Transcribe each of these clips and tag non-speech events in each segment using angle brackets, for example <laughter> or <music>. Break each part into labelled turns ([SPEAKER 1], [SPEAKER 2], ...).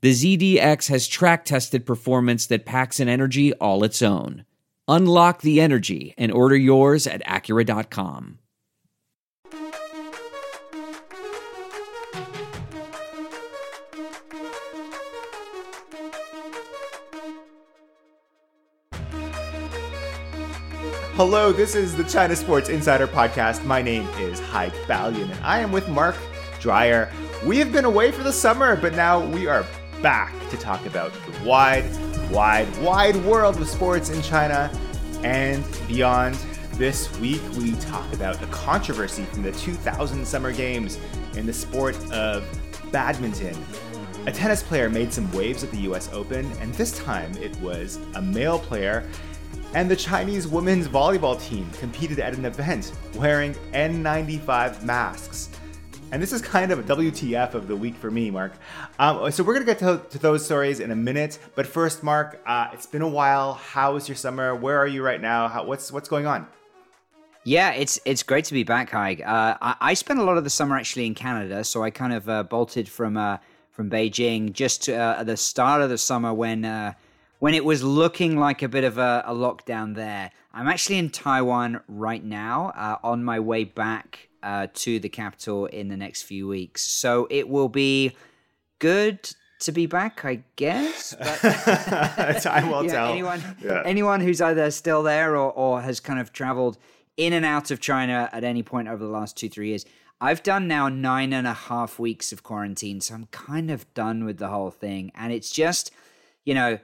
[SPEAKER 1] the ZDX has track tested performance that packs an energy all its own. Unlock the energy and order yours at Acura.com.
[SPEAKER 2] Hello, this is the China Sports Insider Podcast. My name is Haig Balian, and I am with Mark Dreyer. We have been away for the summer, but now we are back to talk about the wide, wide, wide world of sports in China and beyond. This week, we talk about the controversy from the 2000 Summer Games in the sport of badminton. A tennis player made some waves at the US Open, and this time it was a male player. And the Chinese women's volleyball team competed at an event wearing N95 masks. And this is kind of a WTF of the week for me, Mark. Um, so we're gonna get to, to, those stories in a minute. But first, Mark, uh, it's been a while. How was your summer? Where are you right now? How, what's what's going on?
[SPEAKER 3] Yeah, it's it's great to be back, Haig. Uh, I, I, spent a lot of the summer actually in Canada, so I kind of uh, bolted from uh, from Beijing just uh, at the start of the summer when uh, when it was looking like a bit of a, a lockdown there. I'm actually in Taiwan right now, on my way back uh, to the capital in the next few weeks. So it will be good to be back, I guess.
[SPEAKER 2] But <laughs> Time will <laughs>
[SPEAKER 3] yeah,
[SPEAKER 2] tell.
[SPEAKER 3] Anyone, yeah. anyone who's either still there or, or has kind of traveled in and out of China at any point over the last two, three years. I've done now nine and a half weeks of quarantine, so I'm kind of done with the whole thing. And it's just, you know,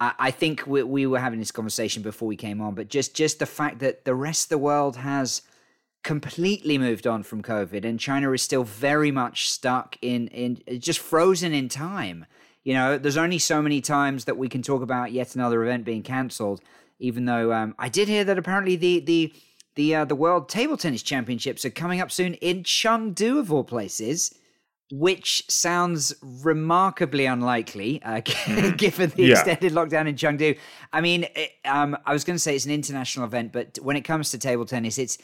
[SPEAKER 3] I, I think we, we were having this conversation before we came on, but just just the fact that the rest of the world has – completely moved on from COVID, and China is still very much stuck in in just frozen in time. You know, there's only so many times that we can talk about yet another event being cancelled. Even though um, I did hear that apparently the the the uh, the World Table Tennis Championships are coming up soon in Chengdu of all places, which sounds remarkably unlikely uh, <laughs> mm-hmm. given the yeah. extended lockdown in Chengdu. I mean, it, um, I was going to say it's an international event, but when it comes to table tennis, it's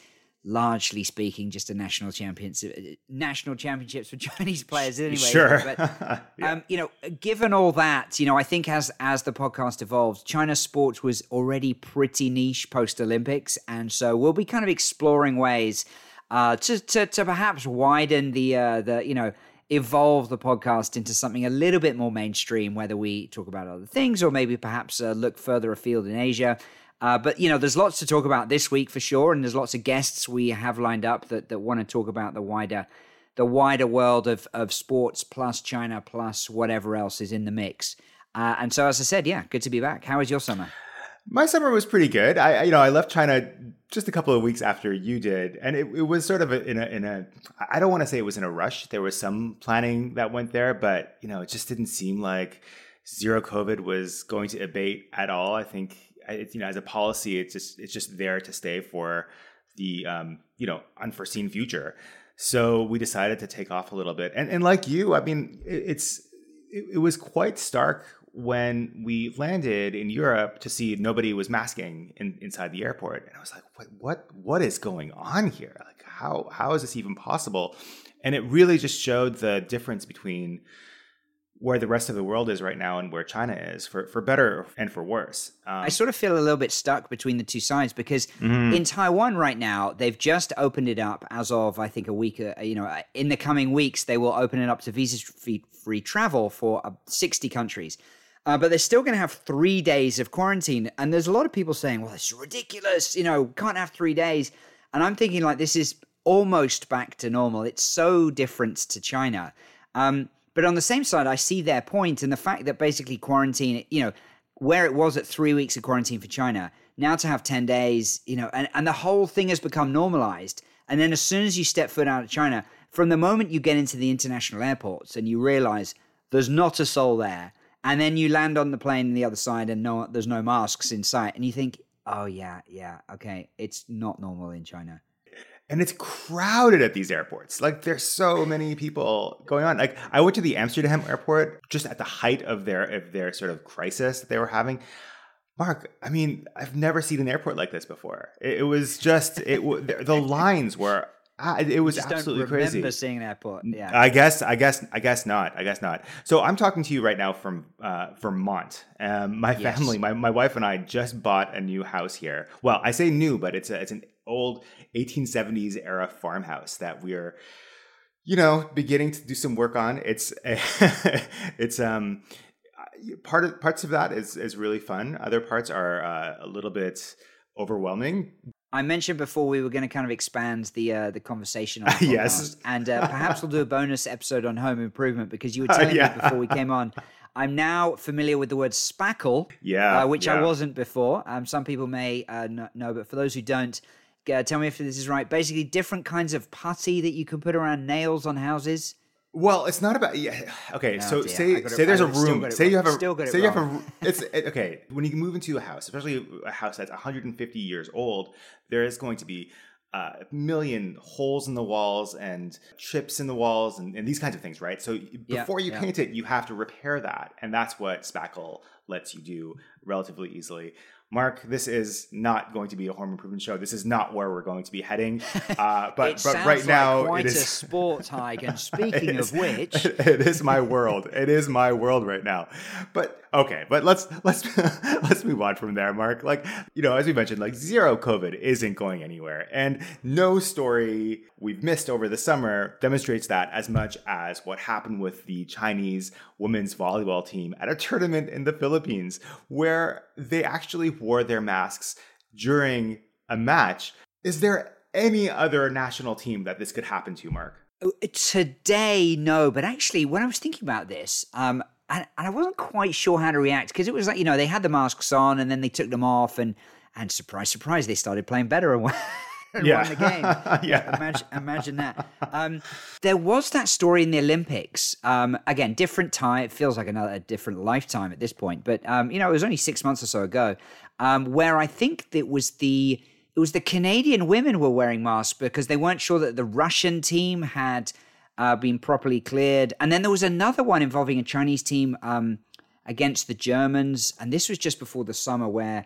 [SPEAKER 3] largely speaking, just a national champions, uh, national championships for <laughs> Chinese players anyway.
[SPEAKER 2] Sure.
[SPEAKER 3] But <laughs> yeah. um, you know, given all that, you know, I think as as the podcast evolved, China sports was already pretty niche post Olympics, and so we'll be kind of exploring ways uh, to, to to perhaps widen the uh, the you know evolve the podcast into something a little bit more mainstream, whether we talk about other things or maybe perhaps uh, look further afield in Asia. Uh, but you know, there's lots to talk about this week for sure, and there's lots of guests we have lined up that, that want to talk about the wider the wider world of of sports plus China plus whatever else is in the mix. Uh, and so, as I said, yeah, good to be back. How was your summer?
[SPEAKER 2] My summer was pretty good. I, you know, I left China just a couple of weeks after you did, and it, it was sort of a, in a in a. I don't want to say it was in a rush. There was some planning that went there, but you know, it just didn't seem like zero COVID was going to abate at all. I think it's you know as a policy, it's just it's just there to stay for the um, you know unforeseen future. So we decided to take off a little bit, and and like you, I mean, it, it's it, it was quite stark when we landed in Europe to see nobody was masking in, inside the airport, and I was like, what what what is going on here? Like how how is this even possible? And it really just showed the difference between where the rest of the world is right now and where China is, for, for better and for worse.
[SPEAKER 3] Um, I sort of feel a little bit stuck between the two sides because mm-hmm. in Taiwan right now, they've just opened it up as of, I think, a week, uh, you know, uh, in the coming weeks, they will open it up to visa free, free travel for uh, 60 countries. Uh, but they're still going to have three days of quarantine. And there's a lot of people saying, well, it's ridiculous. You know, can't have three days. And I'm thinking, like, this is almost back to normal. It's so different to China. Um, but on the same side, I see their point and the fact that basically quarantine, you know, where it was at three weeks of quarantine for China, now to have 10 days, you know, and, and the whole thing has become normalized. And then as soon as you step foot out of China, from the moment you get into the international airports and you realize there's not a soul there, and then you land on the plane on the other side and no, there's no masks in sight, and you think, oh, yeah, yeah, okay, it's not normal in China
[SPEAKER 2] and it's crowded at these airports. Like there's so many people going on. Like I went to the Amsterdam airport just at the height of their of their sort of crisis that they were having. Mark, I mean, I've never seen an airport like this before. It, it was just it. the lines were it was absolutely
[SPEAKER 3] don't
[SPEAKER 2] crazy.
[SPEAKER 3] Remember seeing that airport? Yeah.
[SPEAKER 2] I guess. I guess. I guess not. I guess not. So I'm talking to you right now from uh, Vermont. Um, my yes. family, my, my wife and I just bought a new house here. Well, I say new, but it's a, it's an old 1870s era farmhouse that we're, you know, beginning to do some work on. It's a, <laughs> it's um part of parts of that is is really fun. Other parts are uh, a little bit overwhelming.
[SPEAKER 3] I mentioned before we were going to kind of expand the uh, the conversation on <laughs>
[SPEAKER 2] yes,
[SPEAKER 3] and uh, perhaps we'll do a bonus episode on home improvement because you were <laughs> telling yeah. me before we came on. I'm now familiar with the word spackle,
[SPEAKER 2] yeah,
[SPEAKER 3] uh, which
[SPEAKER 2] yeah.
[SPEAKER 3] I wasn't before. Um, some people may uh, know, but for those who don't, uh, tell me if this is right. Basically, different kinds of putty that you can put around nails on houses.
[SPEAKER 2] Well, it's not about yeah. Okay, no, so say say there's a room. Say you have a say you have a. It's it, okay when you move into a house, especially a house that's 150 years old. There is going to be uh, a million holes in the walls and chips in the walls and, and these kinds of things, right? So before yeah, you yeah. paint it, you have to repair that, and that's what spackle lets you do relatively easily. Mark, this is not going to be a home improvement show. This is not where we're going to be heading. <laughs> Uh, but but right
[SPEAKER 3] like
[SPEAKER 2] now,
[SPEAKER 3] quite
[SPEAKER 2] it is <laughs>
[SPEAKER 3] a sports hike. And speaking <laughs>
[SPEAKER 2] is,
[SPEAKER 3] of which,
[SPEAKER 2] it is my world. It is my world right now. But okay, but let's let's let's move on from there, Mark. Like you know, as we mentioned, like zero COVID isn't going anywhere, and no story we've missed over the summer demonstrates that as much as what happened with the Chinese women's volleyball team at a tournament in the Philippines, where they actually wore their masks during a match. Is there any other national team that this could happen to, Mark?
[SPEAKER 3] Oh, today, no. But actually, when I was thinking about this, um, and, and I wasn't quite sure how to react because it was like you know they had the masks on and then they took them off and and surprise, surprise, they started playing better <laughs> and.
[SPEAKER 2] yeah.
[SPEAKER 3] won the game. <laughs>
[SPEAKER 2] yeah.
[SPEAKER 3] Imagine, imagine that. Um, there was that story in the Olympics. Um, again, different time. It feels like another different lifetime at this point. But um, you know, it was only six months or so ago, um, where I think it was the it was the Canadian women were wearing masks because they weren't sure that the Russian team had uh, been properly cleared. And then there was another one involving a Chinese team um, against the Germans. And this was just before the summer where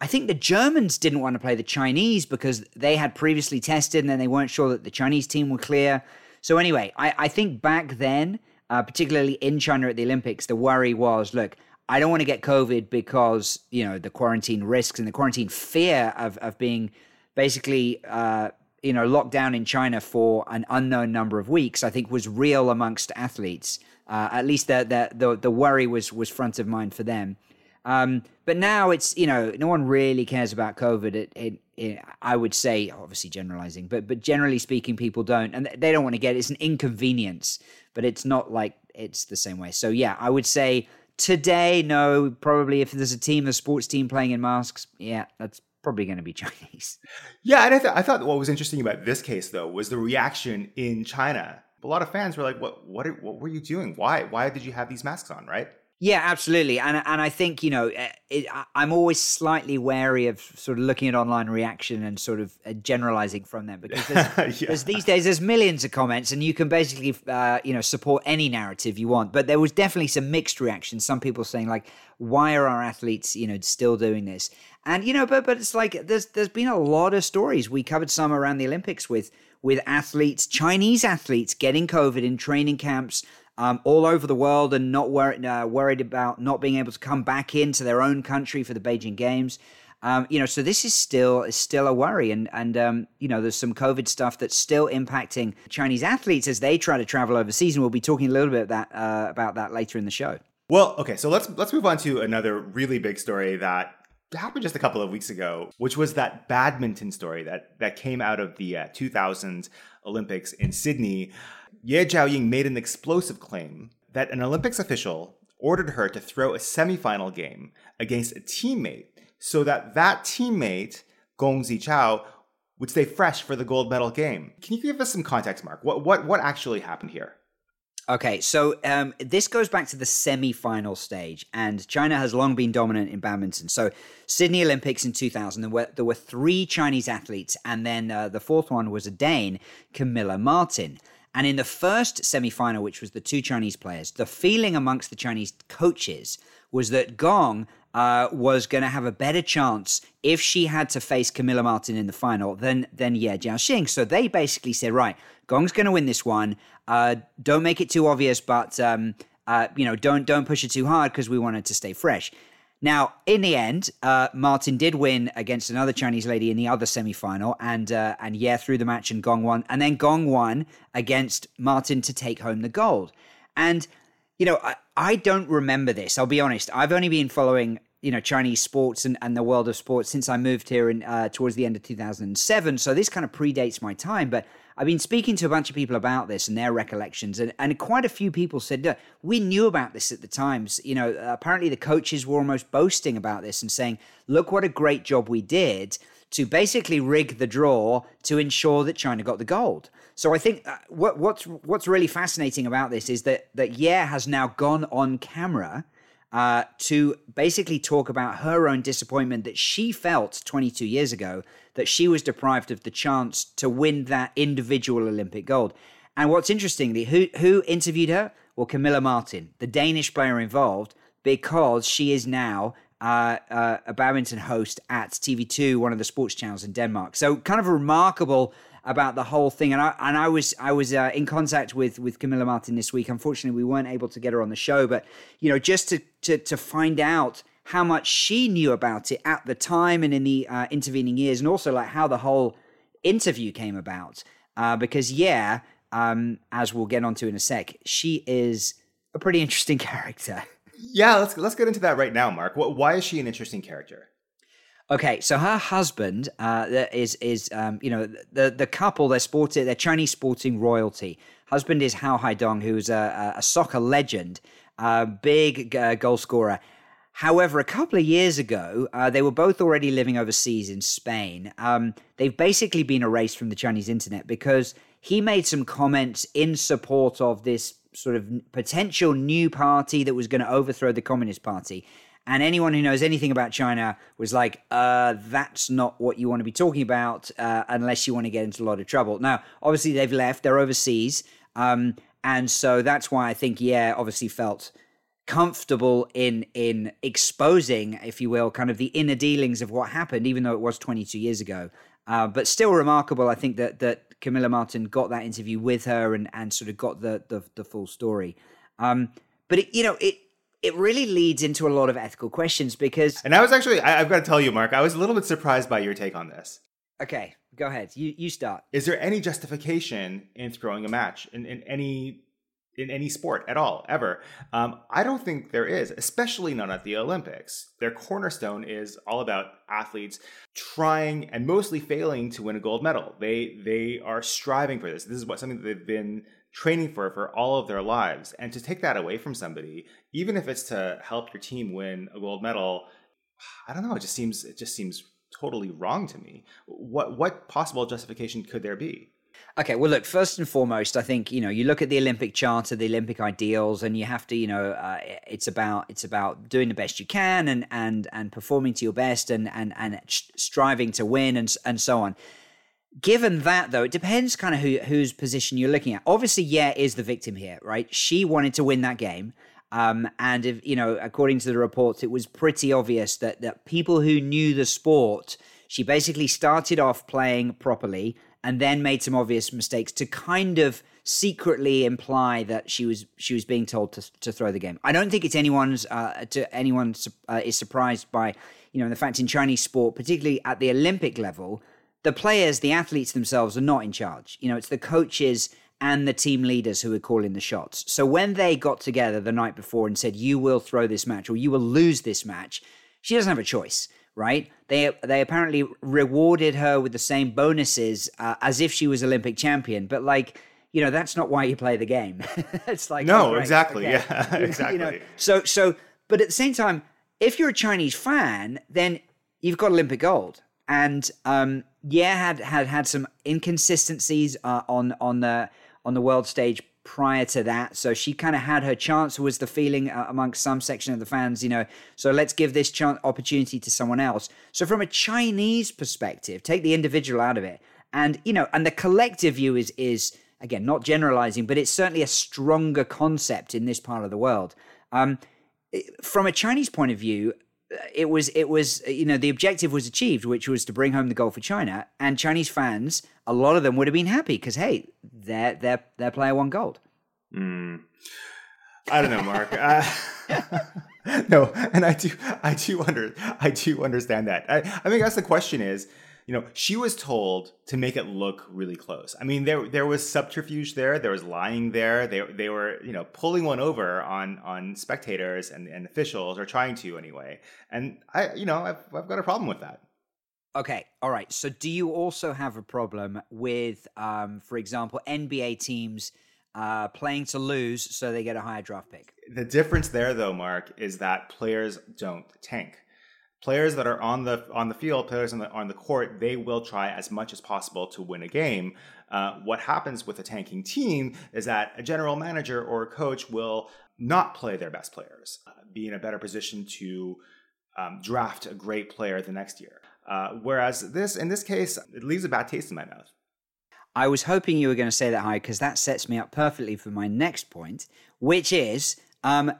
[SPEAKER 3] I think the Germans didn't want to play the Chinese because they had previously tested and then they weren't sure that the Chinese team were clear. So, anyway, I, I think back then, uh, particularly in China at the Olympics, the worry was look, I don't want to get COVID because, you know, the quarantine risks and the quarantine fear of, of being basically uh, you know, locked down in China for an unknown number of weeks, I think was real amongst athletes. Uh, at least the, the, the the worry was was front of mind for them. Um, but now it's you know no one really cares about COVID. It, it, it, I would say obviously generalizing, but but generally speaking, people don't, and they don't want to get it. It's an inconvenience, but it's not like it's the same way. So yeah, I would say today, no, probably if there's a team, a sports team playing in masks, yeah, that's probably going to be <laughs> Chinese.
[SPEAKER 2] Yeah, and I, th- I thought what was interesting about this case though was the reaction in China. A lot of fans were like, "What? What? What were you doing? Why? Why did you have these masks on?" Right?
[SPEAKER 3] Yeah, absolutely, and and I think you know eh, it, I'm always slightly wary of sort of looking at online reaction and sort of uh, generalizing from them because there's, <laughs> yeah. there's, these days there's millions of comments and you can basically uh, you know support any narrative you want. But there was definitely some mixed reactions. Some people saying like, "Why are our athletes you know still doing this?" And you know, but but it's like there's there's been a lot of stories. We covered some around the Olympics with with athletes, Chinese athletes getting COVID in training camps um, all over the world and not wor- uh, worried about not being able to come back into their own country for the Beijing Games. Um, you know, so this is still is still a worry, and and um, you know, there's some COVID stuff that's still impacting Chinese athletes as they try to travel overseas, and we'll be talking a little bit that uh, about that later in the show.
[SPEAKER 2] Well, okay, so let's let's move on to another really big story that happened just a couple of weeks ago, which was that badminton story that that came out of the uh, 2000 Olympics in Sydney. Ye Zhaoying made an explosive claim that an Olympics official ordered her to throw a semifinal game against a teammate so that that teammate, Gong Zhichao, would stay fresh for the gold medal game. Can you give us some context, Mark? What what what actually happened here?
[SPEAKER 3] Okay, so um, this goes back to the semi-final stage, and China has long been dominant in badminton. So, Sydney Olympics in 2000, there were, there were three Chinese athletes, and then uh, the fourth one was a Dane, Camilla Martin. And in the first semi-final, which was the two Chinese players, the feeling amongst the Chinese coaches was that Gong uh, was going to have a better chance if she had to face Camilla Martin in the final than than Ye Zhaoying. So they basically said, right, Gong's going to win this one. Uh, don't make it too obvious, but um, uh, you know, don't don't push it too hard because we wanted to stay fresh. Now, in the end, uh, Martin did win against another Chinese lady in the other semi-final, and uh, and yeah, through the match, and Gong won, and then Gong won against Martin to take home the gold. And you know, I, I don't remember this. I'll be honest. I've only been following you know Chinese sports and, and the world of sports since I moved here in uh, towards the end of 2007. So this kind of predates my time, but I've been speaking to a bunch of people about this and their recollections, and, and quite a few people said we knew about this at the times. You know, apparently the coaches were almost boasting about this and saying, "Look what a great job we did." To basically rig the draw to ensure that China got the gold. So I think uh, what, what's what's really fascinating about this is that that Ye has now gone on camera uh, to basically talk about her own disappointment that she felt 22 years ago that she was deprived of the chance to win that individual Olympic gold. And what's interestingly, who who interviewed her? Well, Camilla Martin, the Danish player involved, because she is now uh, uh, a badminton host at TV2, one of the sports channels in Denmark. So, kind of a remarkable about the whole thing. And I and I was I was uh, in contact with with Camilla Martin this week. Unfortunately, we weren't able to get her on the show, but you know, just to to to find out how much she knew about it at the time and in the uh, intervening years, and also like how the whole interview came about. Uh, because yeah, um, as we'll get onto in a sec, she is a pretty interesting <laughs> character.
[SPEAKER 2] Yeah, let's let's get into that right now, Mark. Why is she an interesting character?
[SPEAKER 3] Okay, so her husband uh, is is um, you know the the couple they're sporting they're Chinese sporting royalty. Husband is Hao Haidong, who's a, a soccer legend, a big uh, goal scorer. However, a couple of years ago, uh, they were both already living overseas in Spain. Um, they've basically been erased from the Chinese internet because he made some comments in support of this sort of potential new party that was going to overthrow the Communist Party. And anyone who knows anything about China was like, uh, that's not what you want to be talking about uh, unless you want to get into a lot of trouble. Now, obviously, they've left, they're overseas. Um, and so that's why I think, yeah, obviously felt comfortable in in exposing, if you will, kind of the inner dealings of what happened, even though it was 22 years ago. Uh, but still remarkable, I think that that Camilla Martin got that interview with her and and sort of got the the, the full story. Um, but it, you know, it it really leads into a lot of ethical questions because.
[SPEAKER 2] And I was actually, I, have got to tell you, Mark, I was a little bit surprised by your take on this.
[SPEAKER 3] Okay, go ahead. You you start.
[SPEAKER 2] Is there any justification in throwing a match in, in any in any sport at all ever? Um, I don't think there is, especially not at the Olympics. Their cornerstone is all about athletes trying and mostly failing to win a gold medal. They they are striving for this. This is what something that they've been training for for all of their lives. And to take that away from somebody even if it's to help your team win a gold medal i don't know it just seems it just seems totally wrong to me. What what possible justification could there be?
[SPEAKER 3] Okay, well, look. First and foremost, I think you know you look at the Olympic Charter, the Olympic ideals, and you have to, you know, uh, it's about it's about doing the best you can and and and performing to your best and and and striving to win and and so on given that though it depends kind of who whose position you're looking at obviously Ye is the victim here right she wanted to win that game um, and if you know according to the reports it was pretty obvious that that people who knew the sport she basically started off playing properly and then made some obvious mistakes to kind of secretly imply that she was she was being told to to throw the game. I don't think it's anyone's uh, to anyone uh, is surprised by you know the fact in Chinese sport, particularly at the Olympic level, the players, the athletes themselves are not in charge. You know, it's the coaches and the team leaders who are calling the shots. So when they got together the night before and said, "You will throw this match or you will lose this match," she doesn't have a choice, right? They they apparently rewarded her with the same bonuses uh, as if she was Olympic champion, but like you know that's not why you play the game. <laughs> it's like
[SPEAKER 2] no,
[SPEAKER 3] oh,
[SPEAKER 2] exactly,
[SPEAKER 3] okay.
[SPEAKER 2] yeah, exactly. <laughs> <laughs>
[SPEAKER 3] You know, so so, but at the same time, if you're a Chinese fan, then you've got Olympic gold, and um, yeah, had had had some inconsistencies uh, on on the on the world stage prior to that. So she kind of had her chance, was the feeling uh, amongst some section of the fans, you know. So let's give this chance opportunity to someone else. So from a Chinese perspective, take the individual out of it, and you know, and the collective view is is again not generalizing, but it's certainly a stronger concept in this part of the world. Um, from a Chinese point of view, it was it was you know the objective was achieved, which was to bring home the gold for China, and Chinese fans, a lot of them would have been happy because hey, their their their player won gold.
[SPEAKER 2] Mm. I don't know, Mark. uh, <laughs> no, and I do I do under I do understand that. I, I think that's the question is you know, she was told to make it look really close. I mean, there there was subterfuge there, there was lying there. They they were, you know, pulling one over on on spectators and, and officials, or trying to anyway. And I, you know, I've I've got a problem with that.
[SPEAKER 3] Okay, all right. So, do you also have a problem with, um, for example, NBA teams uh, playing to lose so they get a higher draft pick?
[SPEAKER 2] The difference there, though, Mark, is that players don't tank players that are on the on the field, players on the on the court, they will try as much as possible to win a game. Uh, what happens with a tanking team is that a general manager or a coach will not play their best players, uh, be in a better position to um, draft a great player the next year. Uh, whereas this, in this case, it leaves a bad taste in my mouth.
[SPEAKER 3] I was hoping you were going to say that Haig because that sets me up perfectly for my next point, which is um,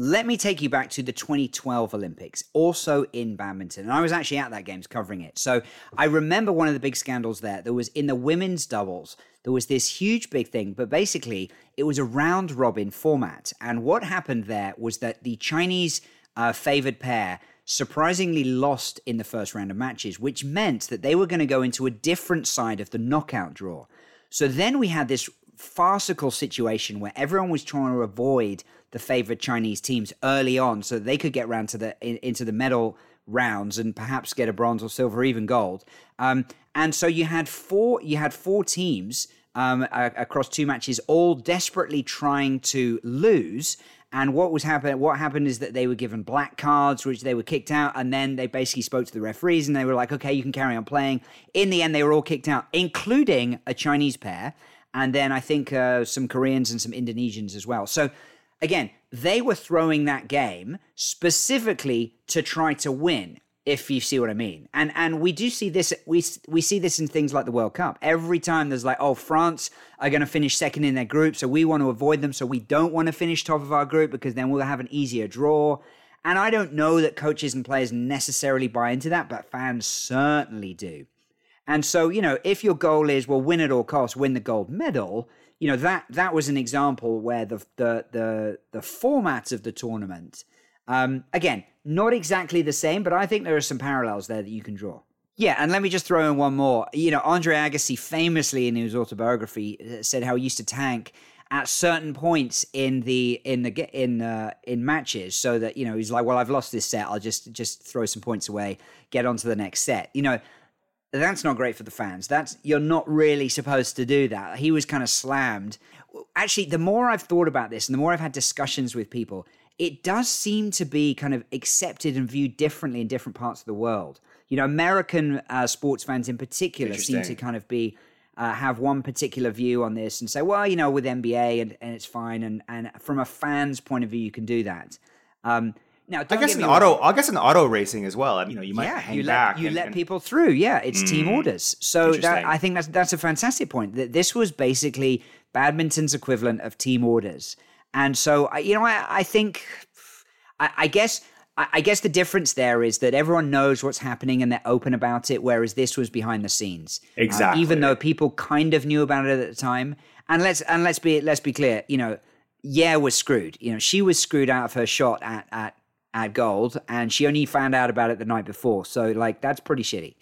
[SPEAKER 3] let me take you back to the 2012 Olympics, also in badminton. And I was actually at that games covering it. So I remember one of the big scandals there. There was in the women's doubles, there was this huge big thing, but basically it was a round robin format. And what happened there was that the Chinese uh, favored pair surprisingly lost in the first round of matches, which meant that they were going to go into a different side of the knockout draw. So then we had this farcical situation where everyone was trying to avoid the favored Chinese teams early on so they could get round to the in, into the medal rounds and perhaps get a bronze or silver, or even gold. Um, and so you had four you had four teams um, across two matches, all desperately trying to lose. And what was happening? What happened is that they were given black cards, which they were kicked out, and then they basically spoke to the referees, and they were like, "Okay, you can carry on playing." In the end, they were all kicked out, including a Chinese pair, and then I think uh, some Koreans and some Indonesians as well. So again, they were throwing that game specifically to try to win. If you see what I mean, and and we do see this, we we see this in things like the World Cup. Every time there's like, oh, France are going to finish second in their group, so we want to avoid them, so we don't want to finish top of our group because then we'll have an easier draw. And I don't know that coaches and players necessarily buy into that, but fans certainly do. And so, you know, if your goal is, well, win at all costs, win the gold medal, you know, that that was an example where the the the, the format of the tournament, um, again, not exactly the same, but I think there are some parallels there that you can draw. Yeah, and let me just throw in one more. You know, Andre Agassi famously in his autobiography uh, said how he used to tank at certain points in the in the in uh, in matches so that you know he's like well I've lost this set I'll just just throw some points away get on to the next set you know that's not great for the fans. That's you're not really supposed to do that. He was kind of slammed. Actually, the more I've thought about this and the more I've had discussions with people, it does seem to be kind of accepted and viewed differently in different parts of the world. You know, American uh, sports fans in particular seem to kind of be uh, have one particular view on this and say, well, you know, with NBA and, and it's fine. And and from a fan's point of view, you can do that. Um, now,
[SPEAKER 2] I guess in auto, wrong. I guess in auto racing as well. You know, you might
[SPEAKER 3] Ye,
[SPEAKER 2] hang
[SPEAKER 3] you
[SPEAKER 2] back.
[SPEAKER 3] Let, you
[SPEAKER 2] and,
[SPEAKER 3] let
[SPEAKER 2] and...
[SPEAKER 3] people through. Yeah, it's mm, team orders. So that, I think that's that's a fantastic point. That this was basically badminton's equivalent of team orders. And so, you know, I, I think, I, I guess. I guess the difference there is that everyone knows what's happening and they're open about it, whereas this was behind the scenes.
[SPEAKER 2] Exactly.
[SPEAKER 3] Uh, even though people kind of knew about it at the time, and let's and let's be let's be clear, you know, yeah was screwed. You know, she was screwed out of her shot at at at gold, and she only found out about it the night before. So like that's pretty shitty.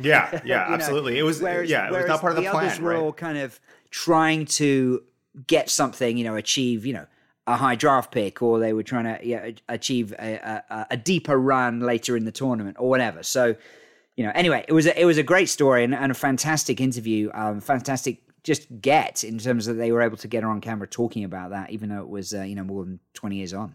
[SPEAKER 2] yeah, yeah, <laughs> absolutely. Know? It was whereas, yeah, it was not part of the,
[SPEAKER 3] the
[SPEAKER 2] plan.
[SPEAKER 3] Others were
[SPEAKER 2] right?
[SPEAKER 3] all kind of trying to get something, you know, achieve, you know, a high draft pick, or they were trying to yeah, achieve a, a, a, deeper run later in the tournament, or whatever. So, you know, anyway, it was a, it was a great story and, and a fantastic interview, um, fantastic just get in terms of they were able to get her on camera talking about that, even though it was uh, you know more than twenty years on.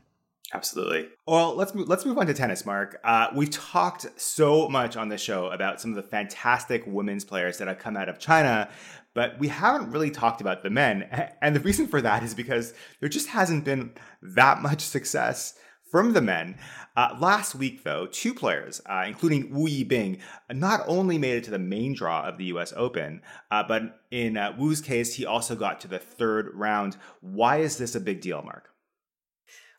[SPEAKER 2] Absolutely. Well, let's move, let's move on to tennis, Mark. Uh, we've talked so much on this show about some of the fantastic women's players that have come out of China, but we haven't really talked about the men. And the reason for that is because there just hasn't been that much success from the men. Uh, last week, though, two players, uh, including Wu Yibing, not only made it to the main draw of the U.S. Open, uh, but in uh, Wu's case, he also got to the third round. Why is this a big deal, Mark?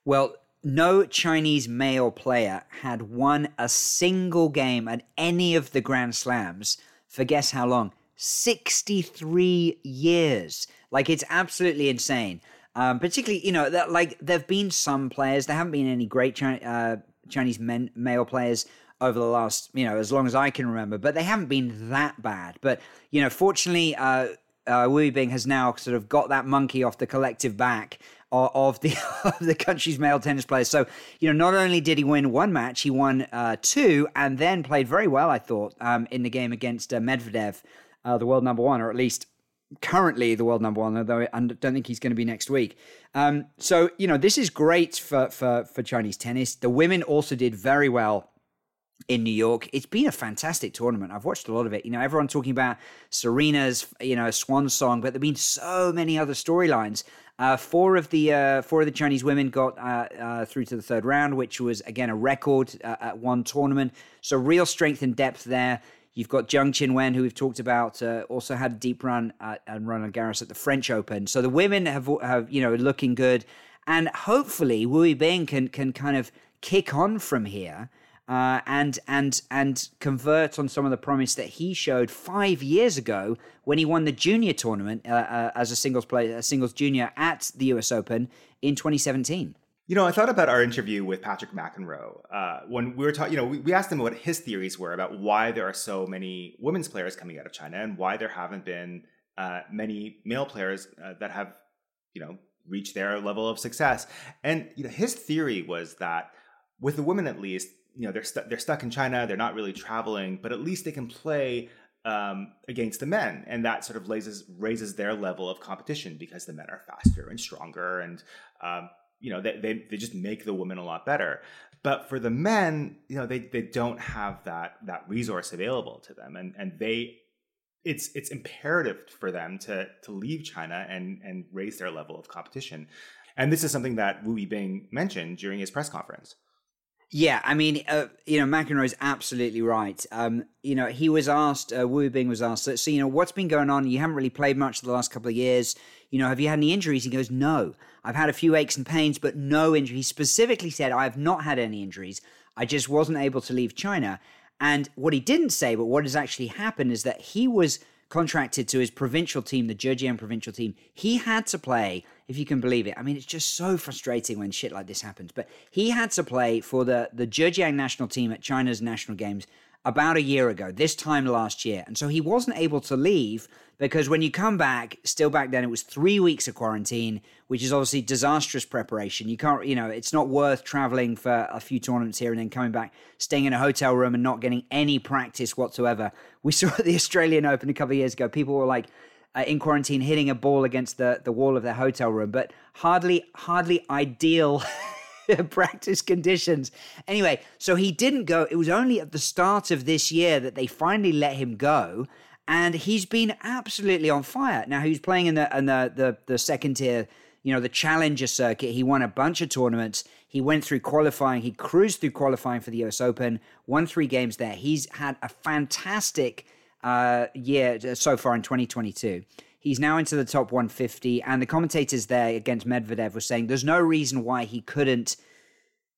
[SPEAKER 3] Well, no Chinese male player had won a single game at any of the Grand Slams for guess how long? 63 years. Like, it's absolutely insane. Um, particularly, you know, that like there have been some players. There haven't been any great China, uh, Chinese men male players over the last, you know, as long as I can remember. But they haven't been that bad. But you know, fortunately, uh, uh, Wu Bing has now sort of got that monkey off the collective back of, the <laughs> of the country's male tennis players. So you know, not only did he win one match, he won uh, two, and then played very well. I thought um, in the game against uh, Medvedev, uh, the world number one, or at least currently the world number one, although I don't think he's going to be next week. Um, so you know, this is great for for for Chinese tennis. The women also did very well in New York. It's been a fantastic tournament. I've watched a lot of it. You know, everyone talking about Serena's, you know, swan song, but there've been so many other storylines. Uh, four of the uh, four of the Chinese women got uh, uh through to the third round, which was again a record uh, at one tournament. So real strength and depth there. You've got Zheng Qinwen, who we've talked about, uh, also had a deep run at, at Roland Garros at the French Open. So the women have, have you know, looking good, and hopefully Wu Yibing can can kind of kick on from here. Uh, and and and convert on some of the promise that he showed five years ago when he won the junior tournament uh, uh, as a singles player, a singles junior at the U.S. Open in 2017.
[SPEAKER 2] You know, I thought about our interview with Patrick McEnroe uh, when we were talking. You know, we, we asked him what his theories were about why there are so many women's players coming out of China and why there haven't been uh, many male players uh, that have, you know, reached their level of success. And you know, his theory was that with the women, at least, you know, they're stu- they're stuck in China. They're not really traveling, but at least they can play um, against the men, and that sort of raises raises their level of competition because the men are faster and stronger, and um, you know, they, they, they just make the women a lot better. But for the men, you know, they, they don't have that that resource available to them. And and they it's it's imperative for them to to leave China and and raise their level of competition. And this is something that Wu Yibing mentioned during his press conference.
[SPEAKER 3] Yeah, I mean, uh, you know, McEnroe is absolutely right. Um, you know, he was asked, uh, Wu Bing was asked, so, you know, what's been going on? You haven't really played much the last couple of years. You know, have you had any injuries? He goes, no. I've had a few aches and pains, but no injury. He specifically said, I have not had any injuries. I just wasn't able to leave China. And what he didn't say, but what has actually happened, is that he was contracted to his provincial team, the Zhejiang provincial team. He had to play, if you can believe it. I mean, it's just so frustrating when shit like this happens. But he had to play for the, the Zhejiang national team at China's national games about a year ago, this time last year. And so he wasn't able to leave because when you come back, still back then, it was three weeks of quarantine, which is obviously disastrous preparation. You can't, you know, it's not worth traveling for a few tournaments here and then coming back, staying in a hotel room and not getting any practice whatsoever. We saw at <laughs> the Australian Open a couple of years ago, people were like, uh, in quarantine hitting a ball against the, the wall of their hotel room, but hardly hardly ideal <laughs> practice conditions. Anyway, so he didn't go. It was only at the start of this year that they finally let him go. And he's been absolutely on fire. Now he's playing in the in the, the, the second tier, you know, the challenger circuit. He won a bunch of tournaments. He went through qualifying. He cruised through qualifying for the US Open, won three games there. He's had a fantastic uh, year so far in 2022. He's now into the top 150, and the commentators there against Medvedev were saying there's no reason why he couldn't,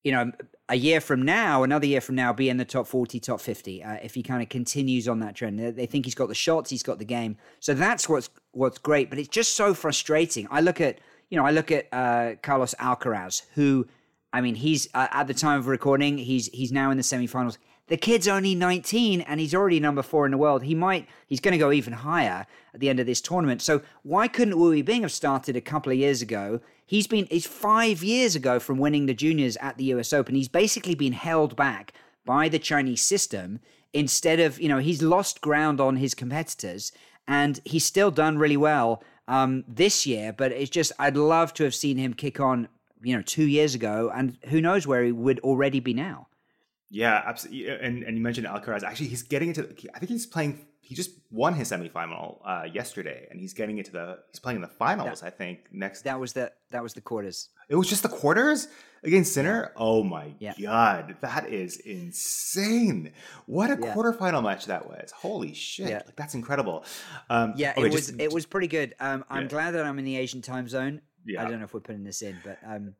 [SPEAKER 3] you know, a year from now, another year from now, be in the top 40, top 50 uh, if he kind of continues on that trend. They think he's got the shots, he's got the game. So that's what's what's great, but it's just so frustrating. I look at, you know, I look at uh, Carlos Alcaraz, who, I mean, he's uh, at the time of recording, he's he's now in the semifinals. The kid's only 19 and he's already number four in the world. He might, he's going to go even higher at the end of this tournament. So why couldn't Wu Bing have started a couple of years ago? He's been, it's five years ago from winning the juniors at the US Open. He's basically been held back by the Chinese system instead of, you know, he's lost ground on his competitors and he's still done really well um, this year. But it's just, I'd love to have seen him kick on, you know, two years ago, and who knows where he would already be now.
[SPEAKER 2] Yeah, absolutely. And and you mentioned Alcaraz. Actually, he's getting into. I think he's playing. He just won his semifinal uh, yesterday, and he's getting into the. He's playing in the finals. That, I think next.
[SPEAKER 3] That was the that was the quarters.
[SPEAKER 2] It was just the quarters against Sinner. Oh my yeah. god, that is insane! What a yeah. quarterfinal match that was. Holy shit, yeah. like, that's incredible.
[SPEAKER 3] Um, yeah, okay, it was just, it was pretty good. Um, I'm glad that I'm in the Asian time zone. Yeah. I don't know if we're putting this in, but um,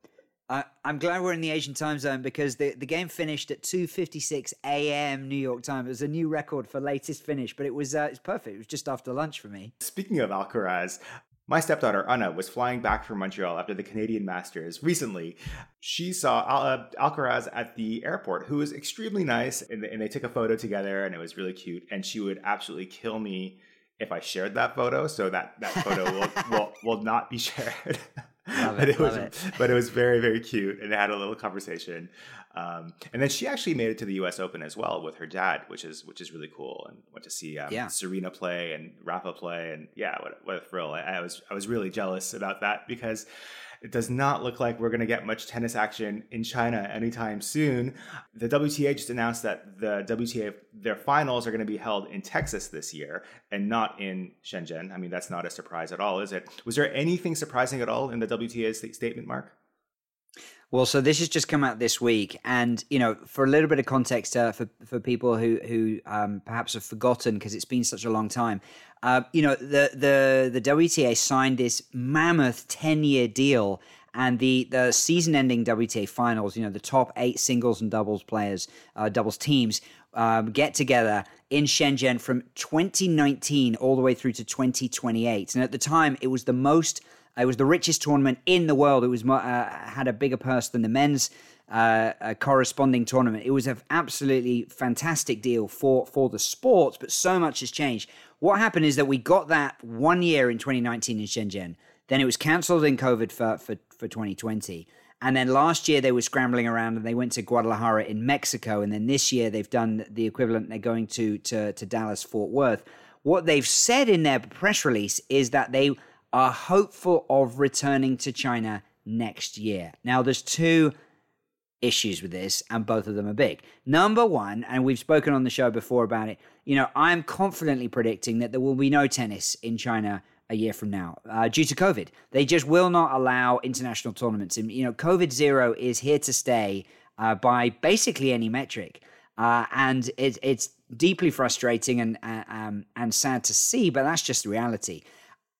[SPEAKER 3] I, am glad we're in the Asian time zone because the, the game finished at 2:56 a.m. New York time. It was a new record for latest finish, but it was uh, it's perfect. It was just after lunch for me.
[SPEAKER 2] Speaking of Alcaraz, my stepdaughter Anna was flying back from Montreal after the Canadian Masters recently. She saw Al- uh, Alcaraz at the airport, who was extremely nice, and, and they took a photo together, and it was really cute. And she would absolutely kill me if I shared that photo, so that that photo will, <laughs> will will not be shared. <laughs>
[SPEAKER 3] Love but it
[SPEAKER 2] was,
[SPEAKER 3] it. <laughs>
[SPEAKER 2] but it was very, very cute, and they had a little conversation. Um, and then she actually made it to the U.S. Open as well with her dad, which is which is really cool. And went to see um, yeah. Serena play and Rafa play, and yeah, what, what a thrill! I, I was I was really jealous about that because it does not look like we're going to get much tennis action in China anytime soon. The WTA just announced that the WTA, their finals are going to be held in Texas this year and not in Shenzhen. I mean, that's not a surprise at all, is it? Was there anything surprising at all in the WTA statement, Mark?
[SPEAKER 3] Well, so this has just come out this week, and you know, for a little bit of context uh, for for people who who um, perhaps have forgotten because it's been such a long time, uh, you know, the the the WTA signed this mammoth ten year deal, and the the season ending WTA finals, you know, the top eight singles and doubles players, uh, doubles teams. Um, get together in Shenzhen from 2019 all the way through to 2028. And at the time, it was the most it was the richest tournament in the world. It was uh, had a bigger purse than the men's uh, corresponding tournament. It was an absolutely fantastic deal for for the sport, but so much has changed. What happened is that we got that one year in 2019 in Shenzhen. Then it was cancelled in COVID for, for, for 2020. And then last year they were scrambling around and they went to Guadalajara in Mexico. And then this year they've done the equivalent. They're going to, to, to Dallas, Fort Worth. What they've said in their press release is that they are hopeful of returning to China next year. Now, there's two issues with this, and both of them are big. Number one, and we've spoken on the show before about it, you know, I'm confidently predicting that there will be no tennis in China a year from now uh, due to COVID. They just will not allow international tournaments. And, you know, COVID zero is here to stay uh, by basically any metric. Uh, and it, it's deeply frustrating and, uh, um, and sad to see, but that's just reality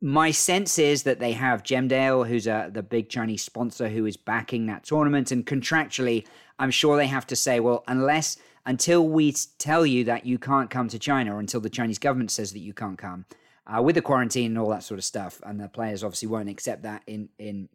[SPEAKER 3] my sense is that they have Gemdale, who's a, the big Chinese sponsor who is backing that tournament. And contractually, I'm sure they have to say, well, unless, until we tell you that you can't come to China, or until the Chinese government says that you can't come, uh, with the quarantine and all that sort of stuff, and the players obviously won't accept that in, in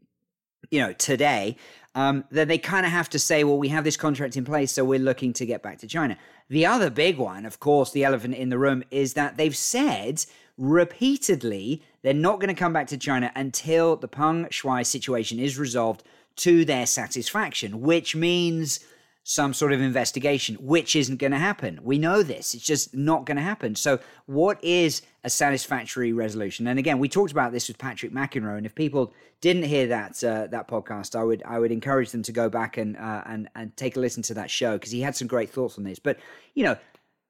[SPEAKER 3] you know, today, um, then they kind of have to say, well, we have this contract in place, so we're looking to get back to China. The other big one, of course, the elephant in the room, is that they've said repeatedly they're not going to come back to China until the Peng Shuai situation is resolved to their satisfaction, which means some sort of investigation, which isn't going to happen. We know this. It's just not going to happen. So, what is a satisfactory resolution? And again, we talked about this with Patrick McEnroe. And if people didn't hear that uh, that podcast, I would I would encourage them to go back and uh, and and take a listen to that show because he had some great thoughts on this. But you know,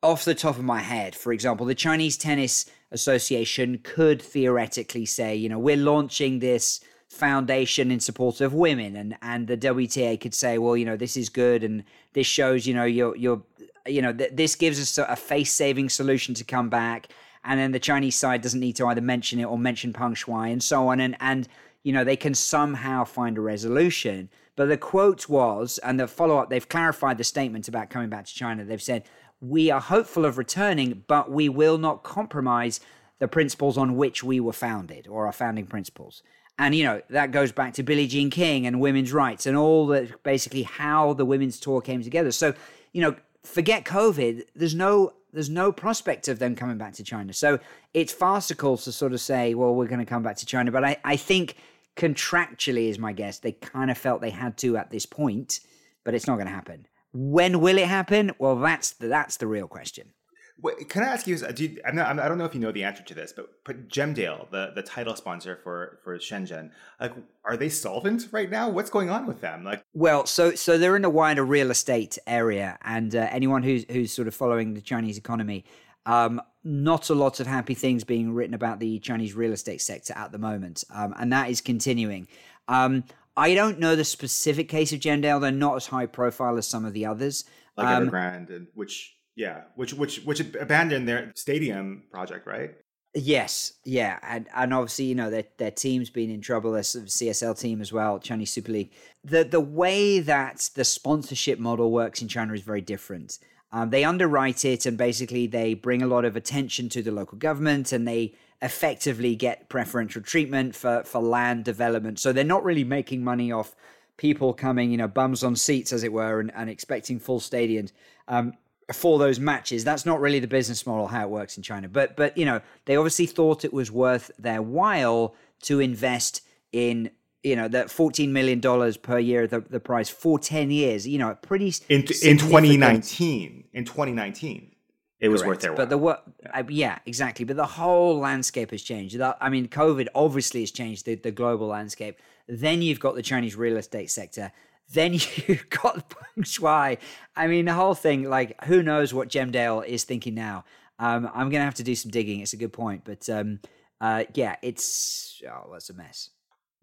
[SPEAKER 3] off the top of my head, for example, the Chinese Tennis Association could theoretically say, you know, we're launching this foundation in support of women, and and the WTA could say, well, you know, this is good, and this shows, you know, you're you're, you know, th- this gives us a face saving solution to come back, and then the Chinese side doesn't need to either mention it or mention Peng Shuai and so on, and and you know they can somehow find a resolution. But the quote was, and the follow up, they've clarified the statement about coming back to China. They've said we are hopeful of returning, but we will not compromise the principles on which we were founded or our founding principles. And, you know, that goes back to Billie Jean King and women's rights and all that basically how the women's tour came together. So, you know, forget COVID. There's no there's no prospect of them coming back to China. So it's farcical to sort of say, well, we're going to come back to China. But I, I think contractually, is my guess, they kind of felt they had to at this point, but it's not going to happen. When will it happen? Well, that's the, that's the real question.
[SPEAKER 2] Wait, can I ask you? Do you I'm not, I don't know if you know the answer to this, but Gemdale, the, the title sponsor for for Shenzhen, like, are they solvent right now? What's going on with them? Like,
[SPEAKER 3] well, so so they're in a wider real estate area, and uh, anyone who's who's sort of following the Chinese economy, um, not a lot of happy things being written about the Chinese real estate sector at the moment, um, and that is continuing. Um, I don't know the specific case of Gemdale; they're not as high profile as some of the others.
[SPEAKER 2] Like um, Evergrande, and which yeah, which which which abandoned their stadium project, right?
[SPEAKER 3] Yes, yeah, and and obviously you know their their team's been in trouble. Their CSL team as well, Chinese Super League. The the way that the sponsorship model works in China is very different. Um, they underwrite it, and basically they bring a lot of attention to the local government, and they effectively get preferential treatment for for land development. So they're not really making money off people coming, you know, bums on seats, as it were, and, and expecting full stadiums. Um, for those matches. That's not really the business model how it works in China. But but you know, they obviously thought it was worth their while to invest in you know that 14 million dollars per year the, the price for 10 years you know pretty
[SPEAKER 2] in in 2019 in 2019 it was worth their while.
[SPEAKER 3] But the what? Yeah. Uh, yeah. exactly. But the whole landscape has changed. I mean, COVID obviously has changed the, the global landscape. Then you've got the Chinese real estate sector. Then <laughs> you've got Peng Shuai. I mean, the whole thing, like, who knows what Gemdale is thinking now? Um, I'm going to have to do some digging. It's a good point. But um, uh, yeah, it's, oh, that's a mess.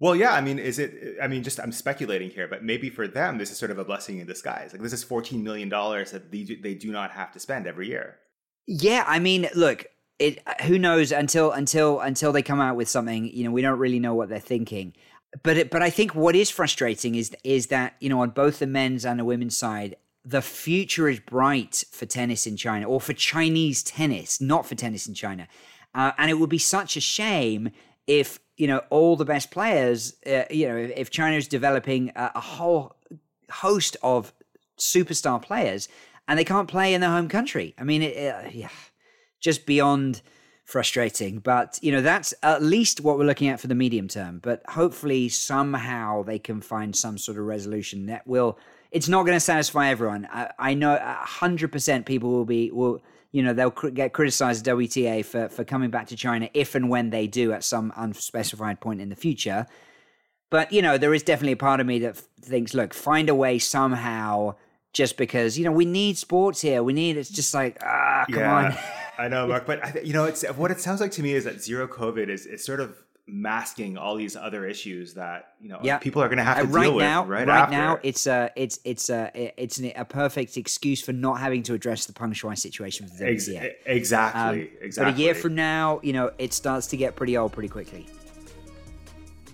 [SPEAKER 2] Well, yeah, I mean, is it? I mean, just I'm speculating here, but maybe for them, this is sort of a blessing in disguise. Like, this is 14 million dollars that they do, they do not have to spend every year.
[SPEAKER 3] Yeah, I mean, look, it. Who knows until until until they come out with something? You know, we don't really know what they're thinking but it, but I think what is frustrating is is that you know on both the men's and the women's side, the future is bright for tennis in China or for Chinese tennis, not for tennis in China, uh, and it would be such a shame if you know all the best players, uh, you know, if China is developing a, a whole host of superstar players and they can't play in their home country. I mean, it, uh, yeah, just beyond frustrating. But you know, that's at least what we're looking at for the medium term. But hopefully, somehow they can find some sort of resolution that will. It's not going to satisfy everyone. I, I know hundred percent people will be will you know they'll cr- get criticized WTA for for coming back to China if and when they do at some unspecified point in the future. But you know, there is definitely a part of me that thinks, look, find a way somehow. Just because you know we need sports here, we need. It's just like ah, come yeah. on.
[SPEAKER 2] I know, Mark, but I, you know, it's what it sounds like to me is that zero COVID is is sort of masking all these other issues that you know yeah. people are going to have to uh,
[SPEAKER 3] right
[SPEAKER 2] deal
[SPEAKER 3] now,
[SPEAKER 2] with right,
[SPEAKER 3] right
[SPEAKER 2] after.
[SPEAKER 3] now it's a it's it's a it's an, a perfect excuse for not having to address the Shuai situation for the
[SPEAKER 2] Ex- exactly um, exactly
[SPEAKER 3] but a year from now you know it starts to get pretty old pretty quickly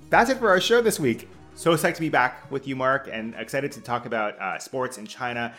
[SPEAKER 2] that's it for our show this week so excited to be back with you mark and excited to talk about uh, sports in china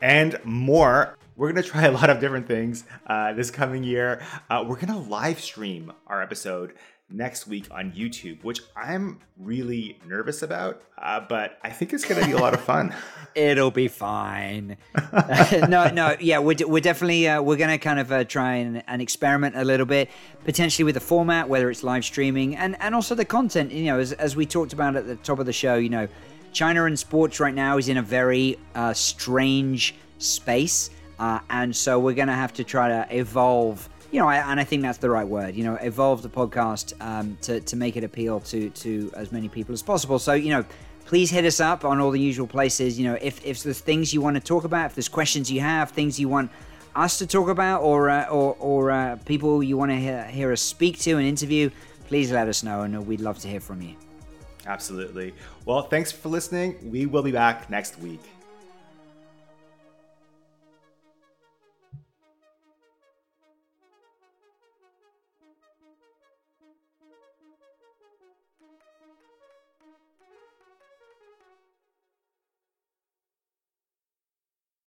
[SPEAKER 2] and more we're going to try a lot of different things uh, this coming year. Uh, we're going to live stream our episode next week on YouTube, which I'm really nervous about, uh, but I think it's going to be a lot of fun. <laughs>
[SPEAKER 3] It'll be fine. <laughs> no, no, yeah, we're, we're definitely uh, we're going to kind of uh, try and, and, experiment a little bit, potentially with the format, whether it's live streaming and and also the content. You know, as as we talked about at the top of the show, you know, China and sports right now is in a very uh, strange space. Uh, and so we're going to have to try to evolve, you know, and I think that's the right word, you know, evolve the podcast um, to, to make it appeal to, to as many people as possible. So, you know, please hit us up on all the usual places. You know, if, if there's things you want to talk about, if there's questions you have, things you want us to talk about, or uh, or, or uh, people you want to hear, hear us speak to and interview, please let us know, and we'd love to hear from you.
[SPEAKER 2] Absolutely. Well, thanks for listening. We will be back next week.